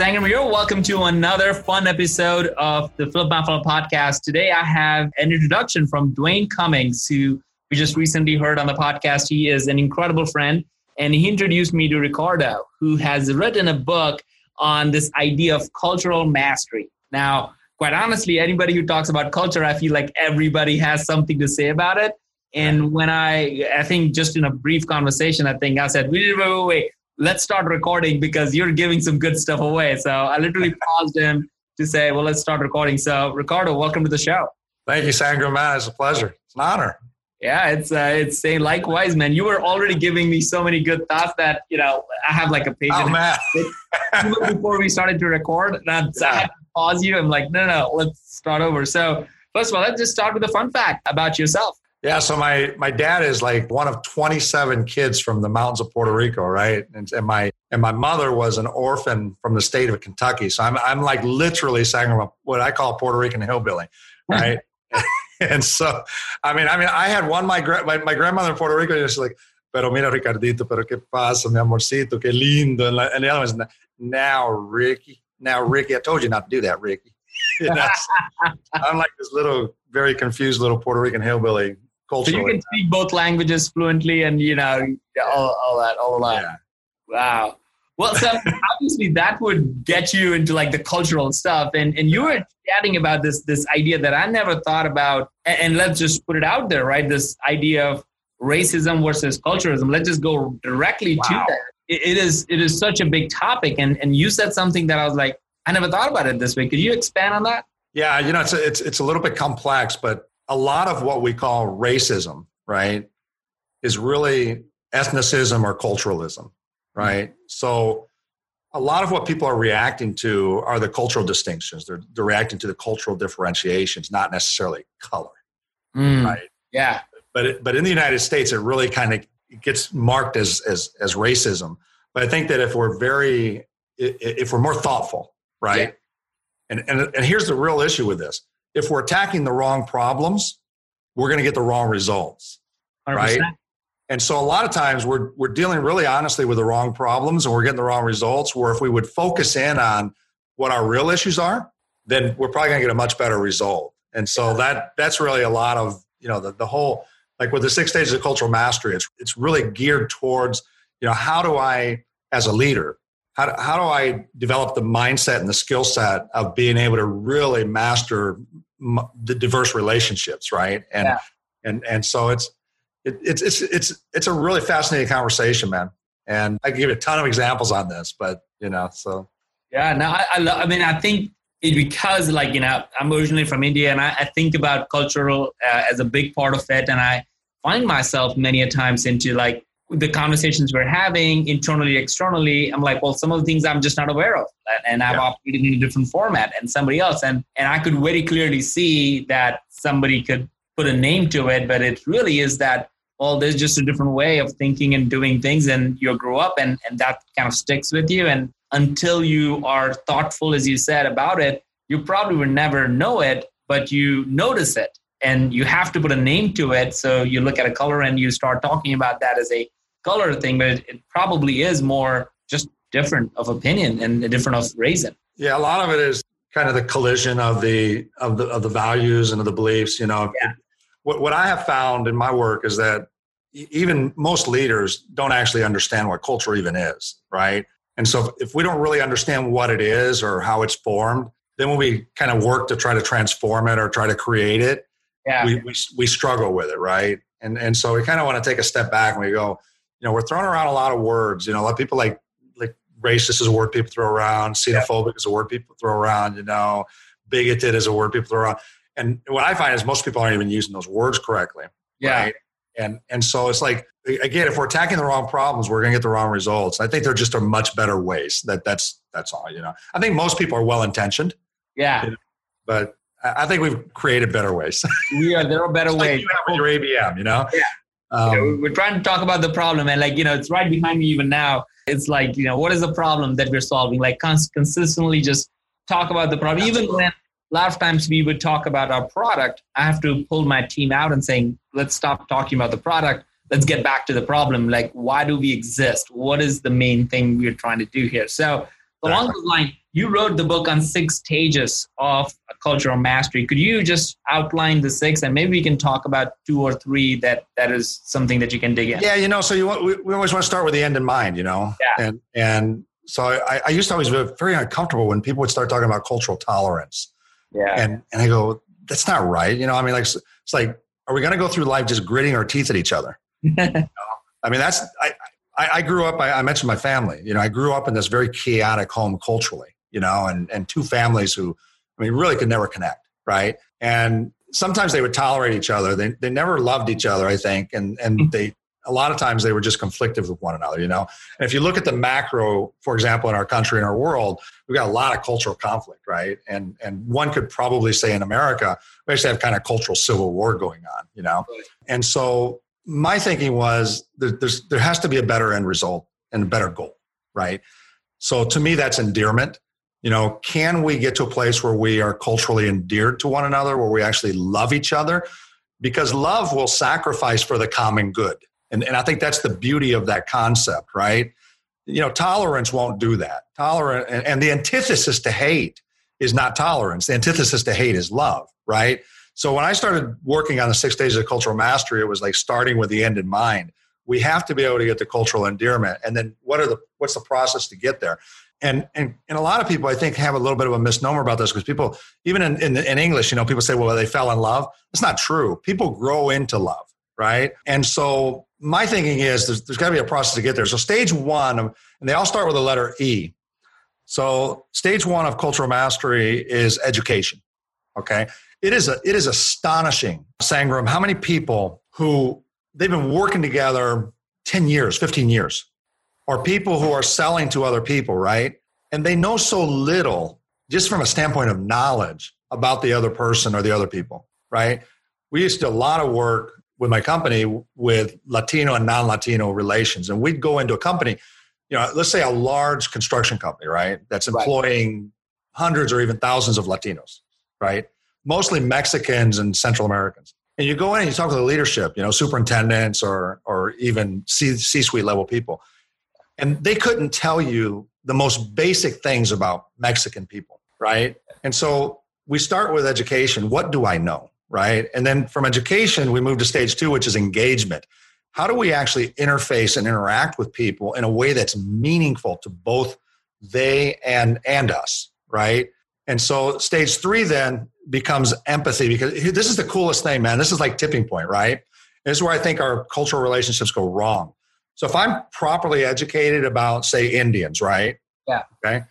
Sangram here. Welcome to another fun episode of the Flip My Funnel podcast. Today I have an introduction from Dwayne Cummings, who we just recently heard on the podcast. He is an incredible friend, and he introduced me to Ricardo, who has written a book on this idea of cultural mastery. Now, quite honestly, anybody who talks about culture, I feel like everybody has something to say about it. And when I, I think just in a brief conversation, I think I said, wait, wait, wait, wait let's start recording because you're giving some good stuff away. So I literally paused him to say, well, let's start recording. So Ricardo, welcome to the show. Thank you, Sangram, man. It's a pleasure. It's an honor. Yeah, it's uh, it's saying likewise, man. You were already giving me so many good thoughts that you know I have like a page. Oh man! before we started to record, and I, yeah. I had to pause you. I'm like, no, no, no, let's start over. So first of all, let's just start with a fun fact about yourself. Yeah, so my my dad is like one of 27 kids from the mountains of Puerto Rico, right? And, and my and my mother was an orphan from the state of Kentucky. So I'm I'm like literally saying what I call Puerto Rican hillbilly, right? and so, I mean, I mean, I had one my my, my grandmother in Puerto Rico. She's like, "Pero mira, Ricardito, pero qué pasa, mi amorcito, qué lindo." And, and the other one's now, Ricky, now, Ricky. I told you not to do that, Ricky. I'm like this little, very confused little Puerto Rican hillbilly culturally. So you can speak both languages fluently and, you know, all, all that, all that. Yeah. Wow. Well, so obviously that would get you into like the cultural stuff. And, and you were chatting about this, this idea that I never thought about. And, and let's just put it out there, right? This idea of racism versus culturalism. Let's just go directly wow. to that. It, it is, it is such a big topic. And, and you said something that I was like, I never thought about it this way. Could you expand on that? Yeah, you know, it's a, it's it's a little bit complex, but a lot of what we call racism, right, is really ethnicism or culturalism, right? So a lot of what people are reacting to are the cultural distinctions. They're, they're reacting to the cultural differentiations, not necessarily color, mm, right? Yeah. But it, but in the United States, it really kind of gets marked as as as racism. But I think that if we're very if we're more thoughtful, right? Yeah. And, and and here's the real issue with this: if we're attacking the wrong problems, we're going to get the wrong results, 100%. right? And so a lot of times we're we're dealing really honestly with the wrong problems and we're getting the wrong results. Where if we would focus in on what our real issues are, then we're probably going to get a much better result. And so that that's really a lot of you know the, the whole like with the six stages of cultural mastery. It's it's really geared towards you know how do I as a leader how do, how do I develop the mindset and the skill set of being able to really master m- the diverse relationships, right? And yeah. and and so it's it, it's it's it's it's a really fascinating conversation, man. And I can give you a ton of examples on this, but you know, so yeah. No, I I, lo- I mean, I think it because like you know, I'm originally from India, and I, I think about cultural uh, as a big part of it, and I find myself many a times into like the conversations we're having internally, externally, I'm like, well, some of the things I'm just not aware of, and I've yeah. operated in a different format, and somebody else, and and I could very clearly see that somebody could put a name to it, but it really is that well, there's just a different way of thinking and doing things, and you grow up, and and that kind of sticks with you, and until you are thoughtful, as you said about it, you probably will never know it, but you notice it and you have to put a name to it. So you look at a color and you start talking about that as a color thing, but it, it probably is more just different of opinion and different of reason. Yeah, a lot of it is kind of the collision of the of the of the values and of the beliefs. You know, yeah. what what I have found in my work is that even most leaders don't actually understand what culture even is, right? And so if we don't really understand what it is or how it's formed, then when we kind of work to try to transform it or try to create it, yeah. we, we, we struggle with it, right? And and so we kind of want to take a step back and we go, you know, we're throwing around a lot of words. You know, a lot of people like like racist is a word people throw around, xenophobic yeah. is a word people throw around. You know, bigoted is a word people throw around. And what I find is most people aren't even using those words correctly. Yeah. Right? And and so it's like again, if we're attacking the wrong problems, we're going to get the wrong results. I think there just are much better ways. That that's that's all. You know, I think most people are well intentioned. Yeah. You know? But I think we've created better ways. Yeah, there are better ways. Like you have with your ABM, you know? Yeah. Um, you know, we're trying to talk about the problem, and like you know, it's right behind me even now. It's like you know, what is the problem that we're solving? Like cons- consistently just talk about the problem. Even when a lot of times we would talk about our product, I have to pull my team out and saying, let's stop talking about the product. Let's get back to the problem. Like, why do we exist? What is the main thing we're trying to do here? So along the lines, you wrote the book on six stages of cultural mastery. Could you just outline the six, and maybe we can talk about two or three that that is something that you can dig in. Yeah, you know, so you want, we, we always want to start with the end in mind, you know, yeah. and and so I, I used to always be very uncomfortable when people would start talking about cultural tolerance. Yeah, and and I go, that's not right, you know. I mean, like it's like, are we going to go through life just gritting our teeth at each other? you know? I mean, that's I, I, I grew up. I, I, mentioned my family. You know, I grew up in this very chaotic home culturally. You know, and and two families who, I mean, really could never connect, right? And sometimes they would tolerate each other. They they never loved each other, I think, and and mm. they a lot of times they were just conflictive with one another. You know, and if you look at the macro, for example, in our country in our world, we've got a lot of cultural conflict, right? And and one could probably say in America, we actually have kind of cultural civil war going on. You know, and so my thinking was there, there's there has to be a better end result and a better goal, right? So to me, that's endearment. You know, can we get to a place where we are culturally endeared to one another, where we actually love each other? Because love will sacrifice for the common good. And, and I think that's the beauty of that concept, right? You know, tolerance won't do that. tolerance and, and the antithesis to hate is not tolerance. The antithesis to hate is love, right? So when I started working on the six stages of cultural mastery, it was like starting with the end in mind. We have to be able to get the cultural endearment, and then what are the what's the process to get there? And and and a lot of people I think have a little bit of a misnomer about this because people even in, in in English, you know, people say, well, they fell in love. It's not true. People grow into love, right? And so my thinking is there's, there's got to be a process to get there. So stage one, and they all start with the letter E. So stage one of cultural mastery is education. Okay, it is a, it is astonishing, Sangram, how many people who they've been working together 10 years, 15 years, or people who are selling to other people, right? And they know so little just from a standpoint of knowledge about the other person or the other people, right? We used to do a lot of work with my company with Latino and non-Latino relations. And we'd go into a company, you know, let's say a large construction company, right? That's employing right. hundreds or even thousands of Latinos, right? mostly Mexicans and Central Americans. And you go in and you talk to the leadership, you know, superintendents or or even C suite level people, and they couldn't tell you the most basic things about Mexican people, right? And so we start with education. What do I know, right? And then from education, we move to stage two, which is engagement. How do we actually interface and interact with people in a way that's meaningful to both they and and us, right? And so stage three then becomes empathy because this is the coolest thing, man. This is like tipping point, right? This is where I think our cultural relationships go wrong. So if I'm properly educated about, say, Indians, right? Yeah. Okay.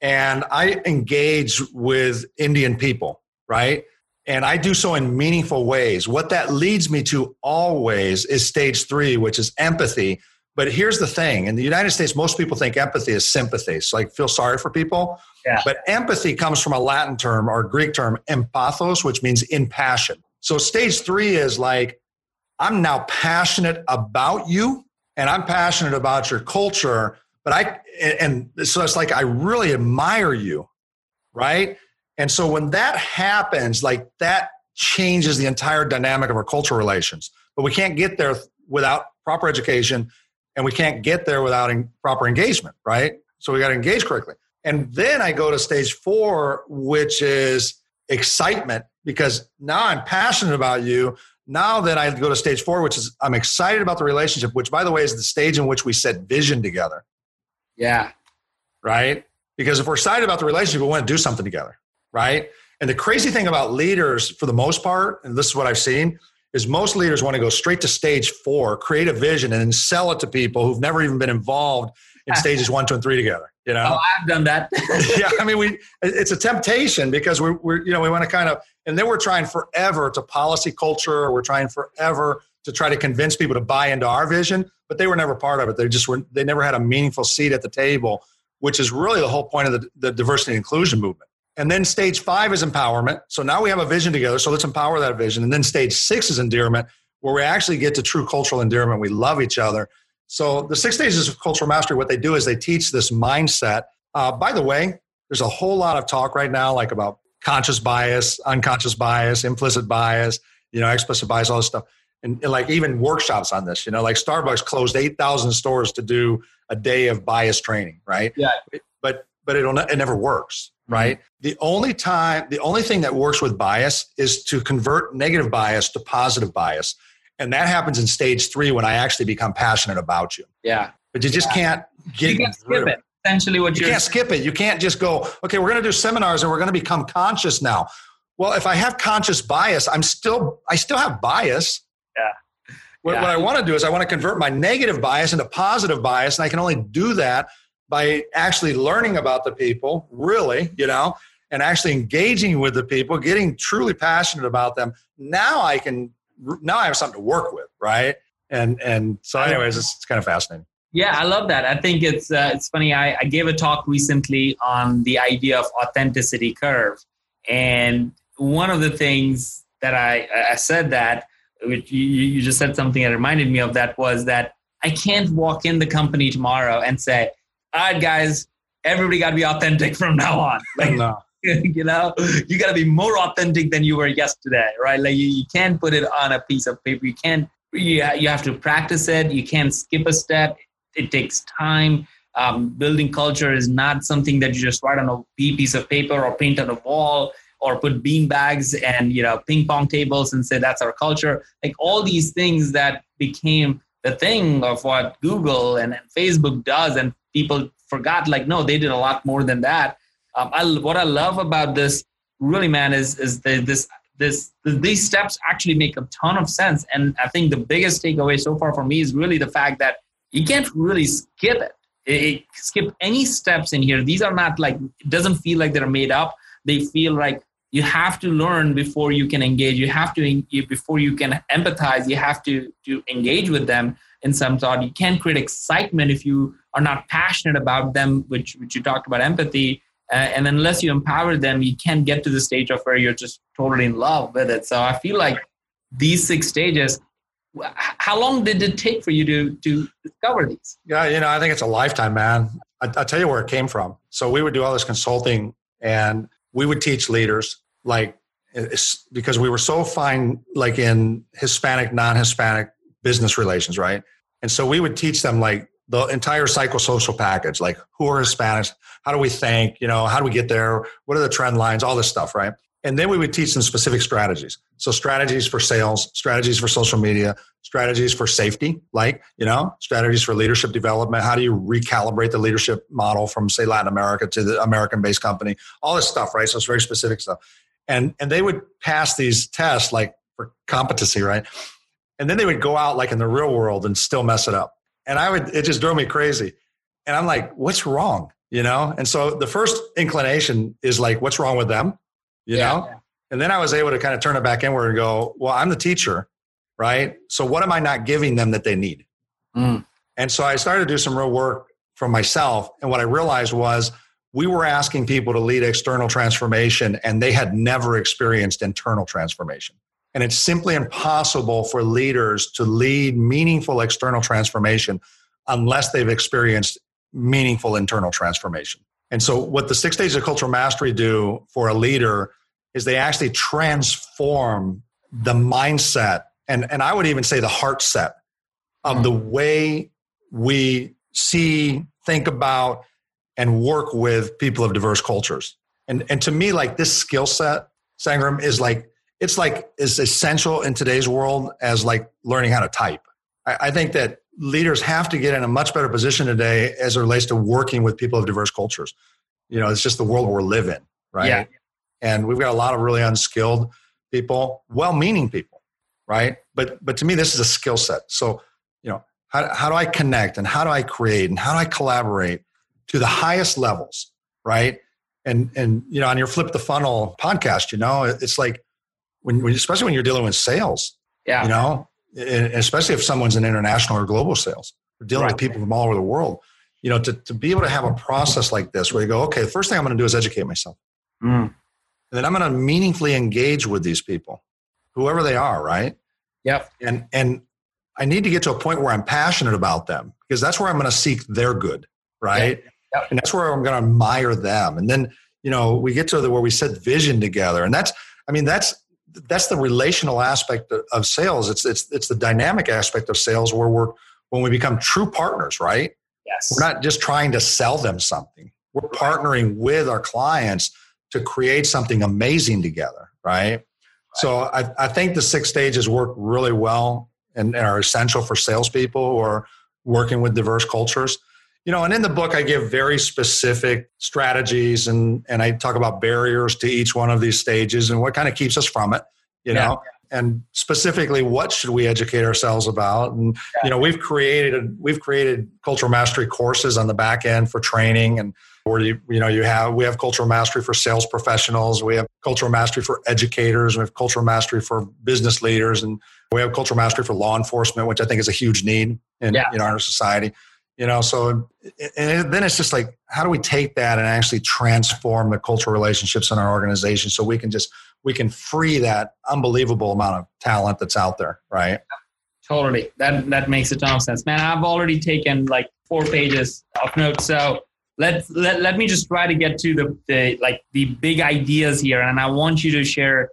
And I engage with Indian people, right? And I do so in meaningful ways. What that leads me to always is stage three, which is empathy. But here's the thing in the United States, most people think empathy is sympathy. It's like feel sorry for people. Yeah. But empathy comes from a Latin term or Greek term, empathos, which means in passion. So stage three is like, I'm now passionate about you and I'm passionate about your culture. But I, and so it's like, I really admire you. Right. And so when that happens, like that changes the entire dynamic of our cultural relations. But we can't get there without proper education and we can't get there without proper engagement, right? So we got to engage correctly. And then I go to stage four, which is excitement, because now I'm passionate about you. Now that I go to stage four, which is I'm excited about the relationship, which by the way is the stage in which we set vision together. Yeah. Right? Because if we're excited about the relationship, we want to do something together. Right? And the crazy thing about leaders, for the most part, and this is what I've seen, is most leaders want to go straight to stage four, create a vision, and then sell it to people who've never even been involved in stages one, two, and three together. You know, oh, I've done that. yeah, I mean, we it's a temptation because we're, we're you know we want to kind of and then we're trying forever to policy culture. We're trying forever to try to convince people to buy into our vision, but they were never part of it. They just were they never had a meaningful seat at the table, which is really the whole point of the, the diversity and inclusion movement. And then stage five is empowerment. So now we have a vision together. So let's empower that vision. And then stage six is endearment, where we actually get to true cultural endearment. We love each other. So the six stages of cultural mastery, what they do is they teach this mindset. Uh, by the way, there's a whole lot of talk right now, like about conscious bias, unconscious bias, implicit bias, you know, explicit bias, all this stuff. And, and like even workshops on this, you know, like Starbucks closed 8,000 stores to do a day of bias training, right? Yeah. But, but it'll, it never works, mm-hmm. right? Mm-hmm. The only time, the only thing that works with bias is to convert negative bias to positive bias. And that happens in stage three when I actually become passionate about you. Yeah. But you just yeah. can't get you can skip it. Essentially, what you can't skip it. You can't just go, okay, we're going to do seminars and we're going to become conscious now. Well, if I have conscious bias, I'm still, I still have bias. Yeah. What, yeah. what I want to do is I want to convert my negative bias into positive bias. And I can only do that by actually learning about the people, really, you know, and actually engaging with the people, getting truly passionate about them. Now I can now I have something to work with, right? And and so, anyways, it's, it's kind of fascinating. Yeah, I love that. I think it's uh, it's funny. I, I gave a talk recently on the idea of authenticity curve, and one of the things that I I said that which you, you just said something that reminded me of that was that I can't walk in the company tomorrow and say, "All right, guys, everybody got to be authentic from now on." Like, no. you know, you got to be more authentic than you were yesterday, right? Like you, you can't put it on a piece of paper. You can't. You, you have to practice it. You can't skip a step. It takes time. Um, building culture is not something that you just write on a piece of paper or paint on a wall or put bean bags and you know ping pong tables and say that's our culture. Like all these things that became the thing of what Google and, and Facebook does, and people forgot. Like no, they did a lot more than that um, I, what I love about this really, man, is is the, this this these steps actually make a ton of sense. And I think the biggest takeaway so far for me is really the fact that you can't really skip it. it, it skip any steps in here. These are not like it doesn't feel like they're made up. They feel like you have to learn before you can engage. You have to before you can empathize. You have to to engage with them in some thought. You can't create excitement if you are not passionate about them, which which you talked about empathy uh, and unless you empower them you can't get to the stage of where you're just totally in love with it so i feel like these six stages how long did it take for you to to discover these? Yeah you know i think it's a lifetime man. I, i'll tell you where it came from. So we would do all this consulting and we would teach leaders like because we were so fine like in hispanic non-hispanic business relations right? And so we would teach them like the entire psychosocial package like who are hispanics? How do we think you know how do we get there? What are the trend lines? All this stuff right and then we would teach them specific strategies so strategies for sales strategies for social media strategies for safety like you know strategies for leadership development how do you recalibrate the leadership model from say latin america to the american based company all this stuff right so it's very specific stuff and and they would pass these tests like for competency right and then they would go out like in the real world and still mess it up and I would, it just drove me crazy. And I'm like, what's wrong? You know? And so the first inclination is like, what's wrong with them? You yeah, know? And then I was able to kind of turn it back inward and go, well, I'm the teacher, right? So what am I not giving them that they need? Mm. And so I started to do some real work for myself. And what I realized was we were asking people to lead external transformation and they had never experienced internal transformation. And it's simply impossible for leaders to lead meaningful external transformation unless they've experienced meaningful internal transformation. And so, what the six stages of cultural mastery do for a leader is they actually transform the mindset and, and I would even say the heart set of hmm. the way we see, think about, and work with people of diverse cultures. And, and to me, like this skill set, Sangram, is like it's like as essential in today's world as like learning how to type. I, I, think that leaders have to get in a much better position today as it relates to working with people of diverse cultures. You know, it's just the world we're living, right? Yeah. And we've got a lot of really unskilled people, well-meaning people, right? But but to me, this is a skill set. So, you know, how, how do I connect and how do I create and how do I collaborate to the highest levels, right? And and you know, on your flip the funnel podcast, you know, it's like when, when especially when you're dealing with sales. Yeah. You know, especially if someone's in international or global sales, we're dealing right. with people from all over the world. You know, to, to be able to have a process like this where you go, okay, the first thing I'm going to do is educate myself. Mm. And then I'm going to meaningfully engage with these people, whoever they are, right? Yep. And and I need to get to a point where I'm passionate about them because that's where I'm going to seek their good, right? Yep. Yep. And that's where I'm going to admire them. And then you know we get to the where we set vision together, and that's I mean that's that's the relational aspect of sales. It's it's it's the dynamic aspect of sales where we're when we become true partners, right? Yes. We're not just trying to sell them something. We're partnering with our clients to create something amazing together, right? right. So I, I think the six stages work really well and, and are essential for salespeople who are working with diverse cultures. You know, and in the book, I give very specific strategies and, and I talk about barriers to each one of these stages and what kind of keeps us from it, you yeah. know and specifically what should we educate ourselves about and you know we've created we've created cultural mastery courses on the back end for training and where you you know you have we have cultural mastery for sales professionals we have cultural mastery for educators we have cultural mastery for business leaders and we have cultural mastery for law enforcement which i think is a huge need in, yeah. in our society you know so and then it's just like how do we take that and actually transform the cultural relationships in our organization so we can just we can free that unbelievable amount of talent that's out there, right? Totally. That that makes a ton of sense. Man, I've already taken like four pages of notes. So let let, let me just try to get to the, the like the big ideas here. And I want you to share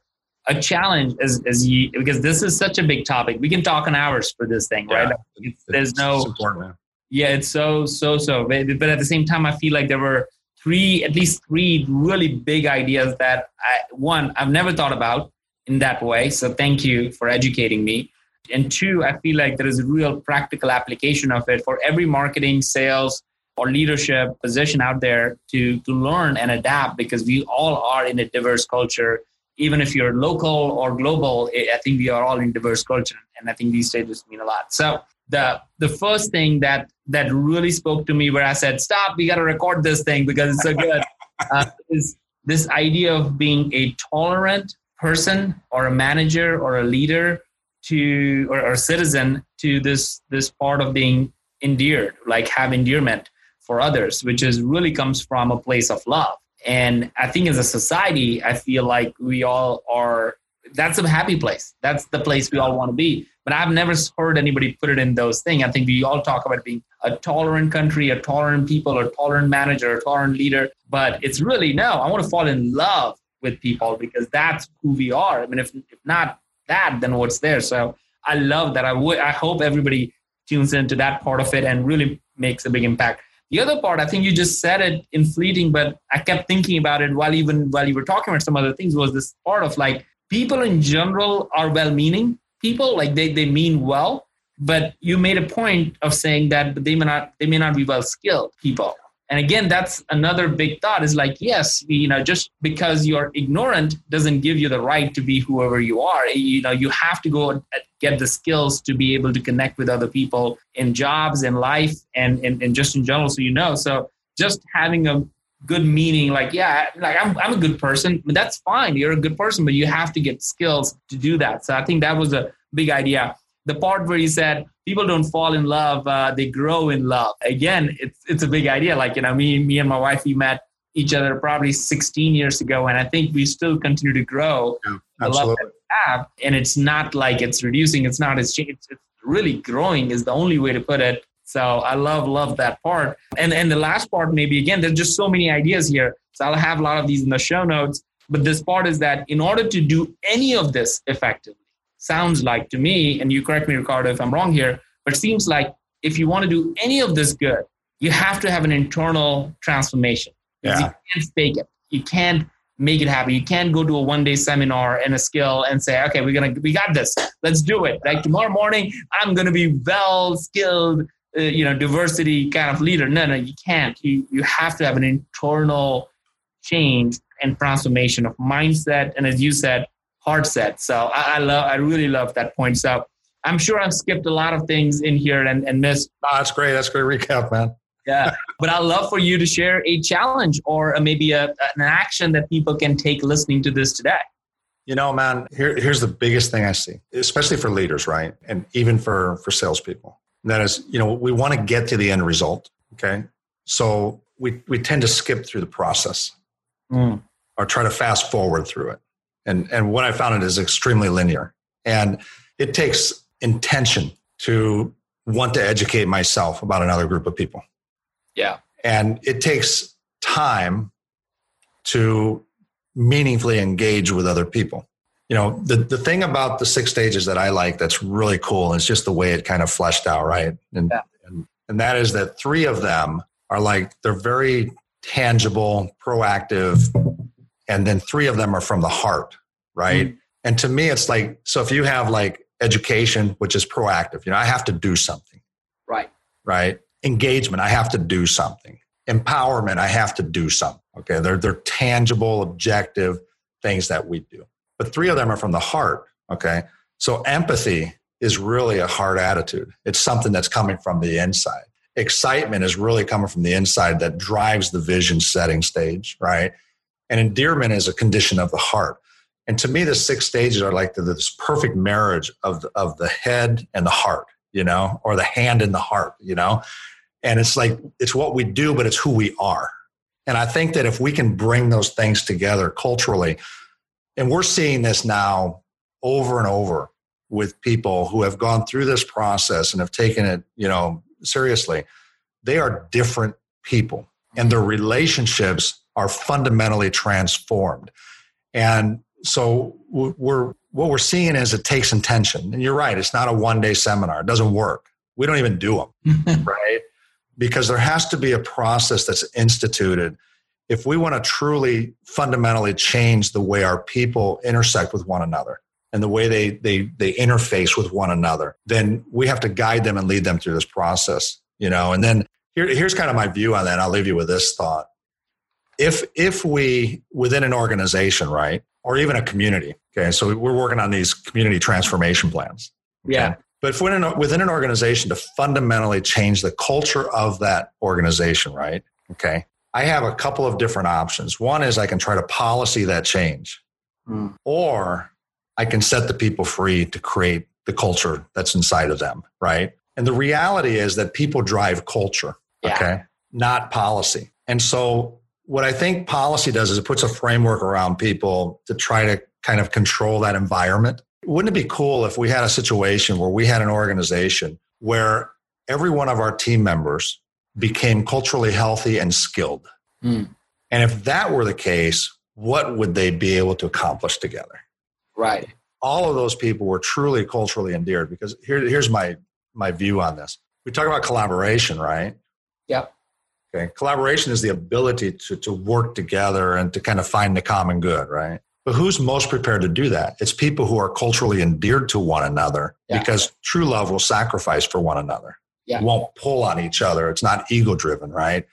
a challenge as, as you because this is such a big topic. We can talk in hours for this thing, yeah, right? It's, there's no it's important. Yeah, it's so so so. But, at the same time, I feel like there were three, at least three really big ideas that I, one, I've never thought about in that way. So thank you for educating me. And two, I feel like there is a real practical application of it for every marketing, sales, or leadership position out there to, to learn and adapt because we all are in a diverse culture. Even if you're local or global, I think we are all in diverse culture. And I think these stages mean a lot. So the the first thing that that really spoke to me where I said, "Stop! We got to record this thing because it's so good." uh, is this idea of being a tolerant person or a manager or a leader to or, or a citizen to this this part of being endeared, like have endearment for others, which is really comes from a place of love. And I think as a society, I feel like we all are. That's a happy place. That's the place we all want to be but I've never heard anybody put it in those things. I think we all talk about being a tolerant country, a tolerant people, a tolerant manager, a tolerant leader. But it's really no, I want to fall in love with people because that's who we are. I mean, if, if not that, then what's there? So I love that. I would I hope everybody tunes into that part of it and really makes a big impact. The other part, I think you just said it in fleeting, but I kept thinking about it while even while you were talking about some other things was this part of like people in general are well meaning people like they, they mean well but you made a point of saying that they may not they may not be well skilled people. And again that's another big thought is like yes you know just because you're ignorant doesn't give you the right to be whoever you are. You know you have to go get the skills to be able to connect with other people in jobs in life and, and, and just in general so you know. So just having a good meaning like yeah like I'm, I'm a good person but that's fine you're a good person but you have to get skills to do that. So i think that was a big idea. The part where he said people don't fall in love uh, they grow in love. Again it's it's a big idea like you know me me and my wife we met each other probably 16 years ago and i think we still continue to grow yeah, the love that we have and it's not like it's reducing it's not it's, it's really growing is the only way to put it so I love love that part. And and the last part maybe again there's just so many ideas here. So I'll have a lot of these in the show notes. But this part is that in order to do any of this effectively, sounds like to me, and you correct me, Ricardo, if I'm wrong here, but it seems like if you want to do any of this good, you have to have an internal transformation. Yeah. You can't fake it. You can't make it happen. You can't go to a one day seminar and a skill and say, okay, we're gonna we got this. Let's do it. Like tomorrow morning, I'm gonna be well skilled uh, you know diversity kind of leader. No no you can't. You you have to have an internal change and transformation of mindset and as you said heart set. So i, I love i really love that point. So i'm sure i've skipped a lot of things in here and, and missed oh, that's great. That's great recap man. Yeah. But i'd love for you to share a challenge or a, maybe a, an action that people can take listening to this today. You know, man, here, here's the biggest thing I see, especially for leaders, right? And even for, for salespeople. That is, you know, we want to get to the end result. Okay. So we, we tend to skip through the process. Mm. or try to fast forward through it. And, and what I found it is extremely linear. And it takes intention to want to educate myself about another group of people. Yeah. And it takes time to meaningfully engage with other people. You know, the, the thing about the six stages that I like that's really cool is just the way it kind of fleshed out, right? And, yeah. and, and that is that three of them are like, they're very tangible, proactive, and then three of them are from the heart, right? Mm-hmm. And to me, it's like, so if you have like education, which is proactive, you know, I have to do something. Right. Right. Engagement, I have to do something. Empowerment, I have to do something. Okay. They're, they're tangible, objective things that we do. But three of them are from the heart. Okay. So empathy is really a heart attitude. It's something that's coming from the inside. Excitement is really coming from the inside that drives the vision setting stage, right? And endearment is a condition of the heart. And to me, the six stages are like this perfect marriage of of the head and the heart, you know, or the hand and the heart, you know. And it's like it's what we do, but it's who we are. And I think that if we can bring those things together culturally, and we're seeing this now over and over with people who have gone through this process and have taken it, you know, seriously, they are different people and their relationships are fundamentally transformed. And so we're what we're seeing is it takes intention. And you're right, it's not a one day seminar. It doesn't work. We don't even do them, right? Because there has to be a process that's instituted if we want to truly fundamentally change the way our people intersect with one another and the way they they they interface with one another, then we have to guide them and lead them through this process, you know. And then here, here's kind of my view on that. I'll leave you with this thought. If if we within an organization, right, or even a community. Okay, so we're working on these community transformation plans. Okay? Yeah. But if we're in within an organization to fundamentally change the culture of that organization, right? Okay, I have a couple of different options. One is I can try to policy that change, mm. or I can set the people free to create the culture that's inside of them, right? And the reality is that people drive culture, yeah. okay, not policy. And so what I think policy does is it puts a framework around people to try to kind of control that environment. Wouldn't it be cool if we had a situation where we had an organization where every one of our team members became culturally healthy and skilled? Mm. And if that were the case, what would they be able to accomplish together? Right. All of those people were truly culturally endeared because here, here's my my view on this. We talk about collaboration, right? Yep. Okay. Collaboration is the ability to, to work together and to kind of find the common good, right? But who's most prepared to do that? It's people who are culturally endeared to one another yeah. because true love will sacrifice for one another. Yeah. Won't pull on each other. It's not ego driven, right?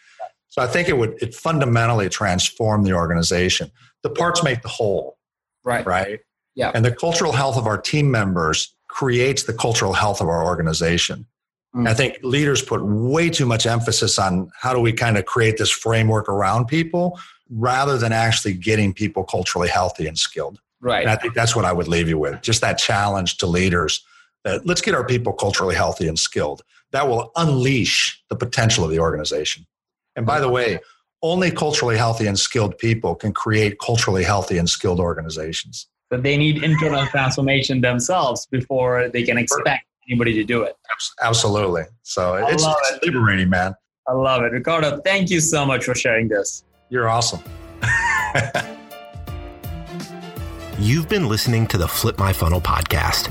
So I think it would it fundamentally transform the organization. The parts make the whole. Right. Right. Yeah. And the cultural health of our team members creates the cultural health of our organization. Mm. I think leaders put way too much emphasis on how do we kind of create this framework around people rather than actually getting people culturally healthy and skilled. Right. And I think that's what I would leave you with. Just that challenge to leaders that let's get our people culturally healthy and skilled. That will unleash the potential of the organization. And by the way, only culturally healthy and skilled people can create culturally healthy and skilled organizations. But they need internal transformation themselves before they can expect anybody to do it. Absolutely. So it's, it's it. liberating, man. I love it. Ricardo, thank you so much for sharing this. You're awesome. You've been listening to the Flip My Funnel podcast.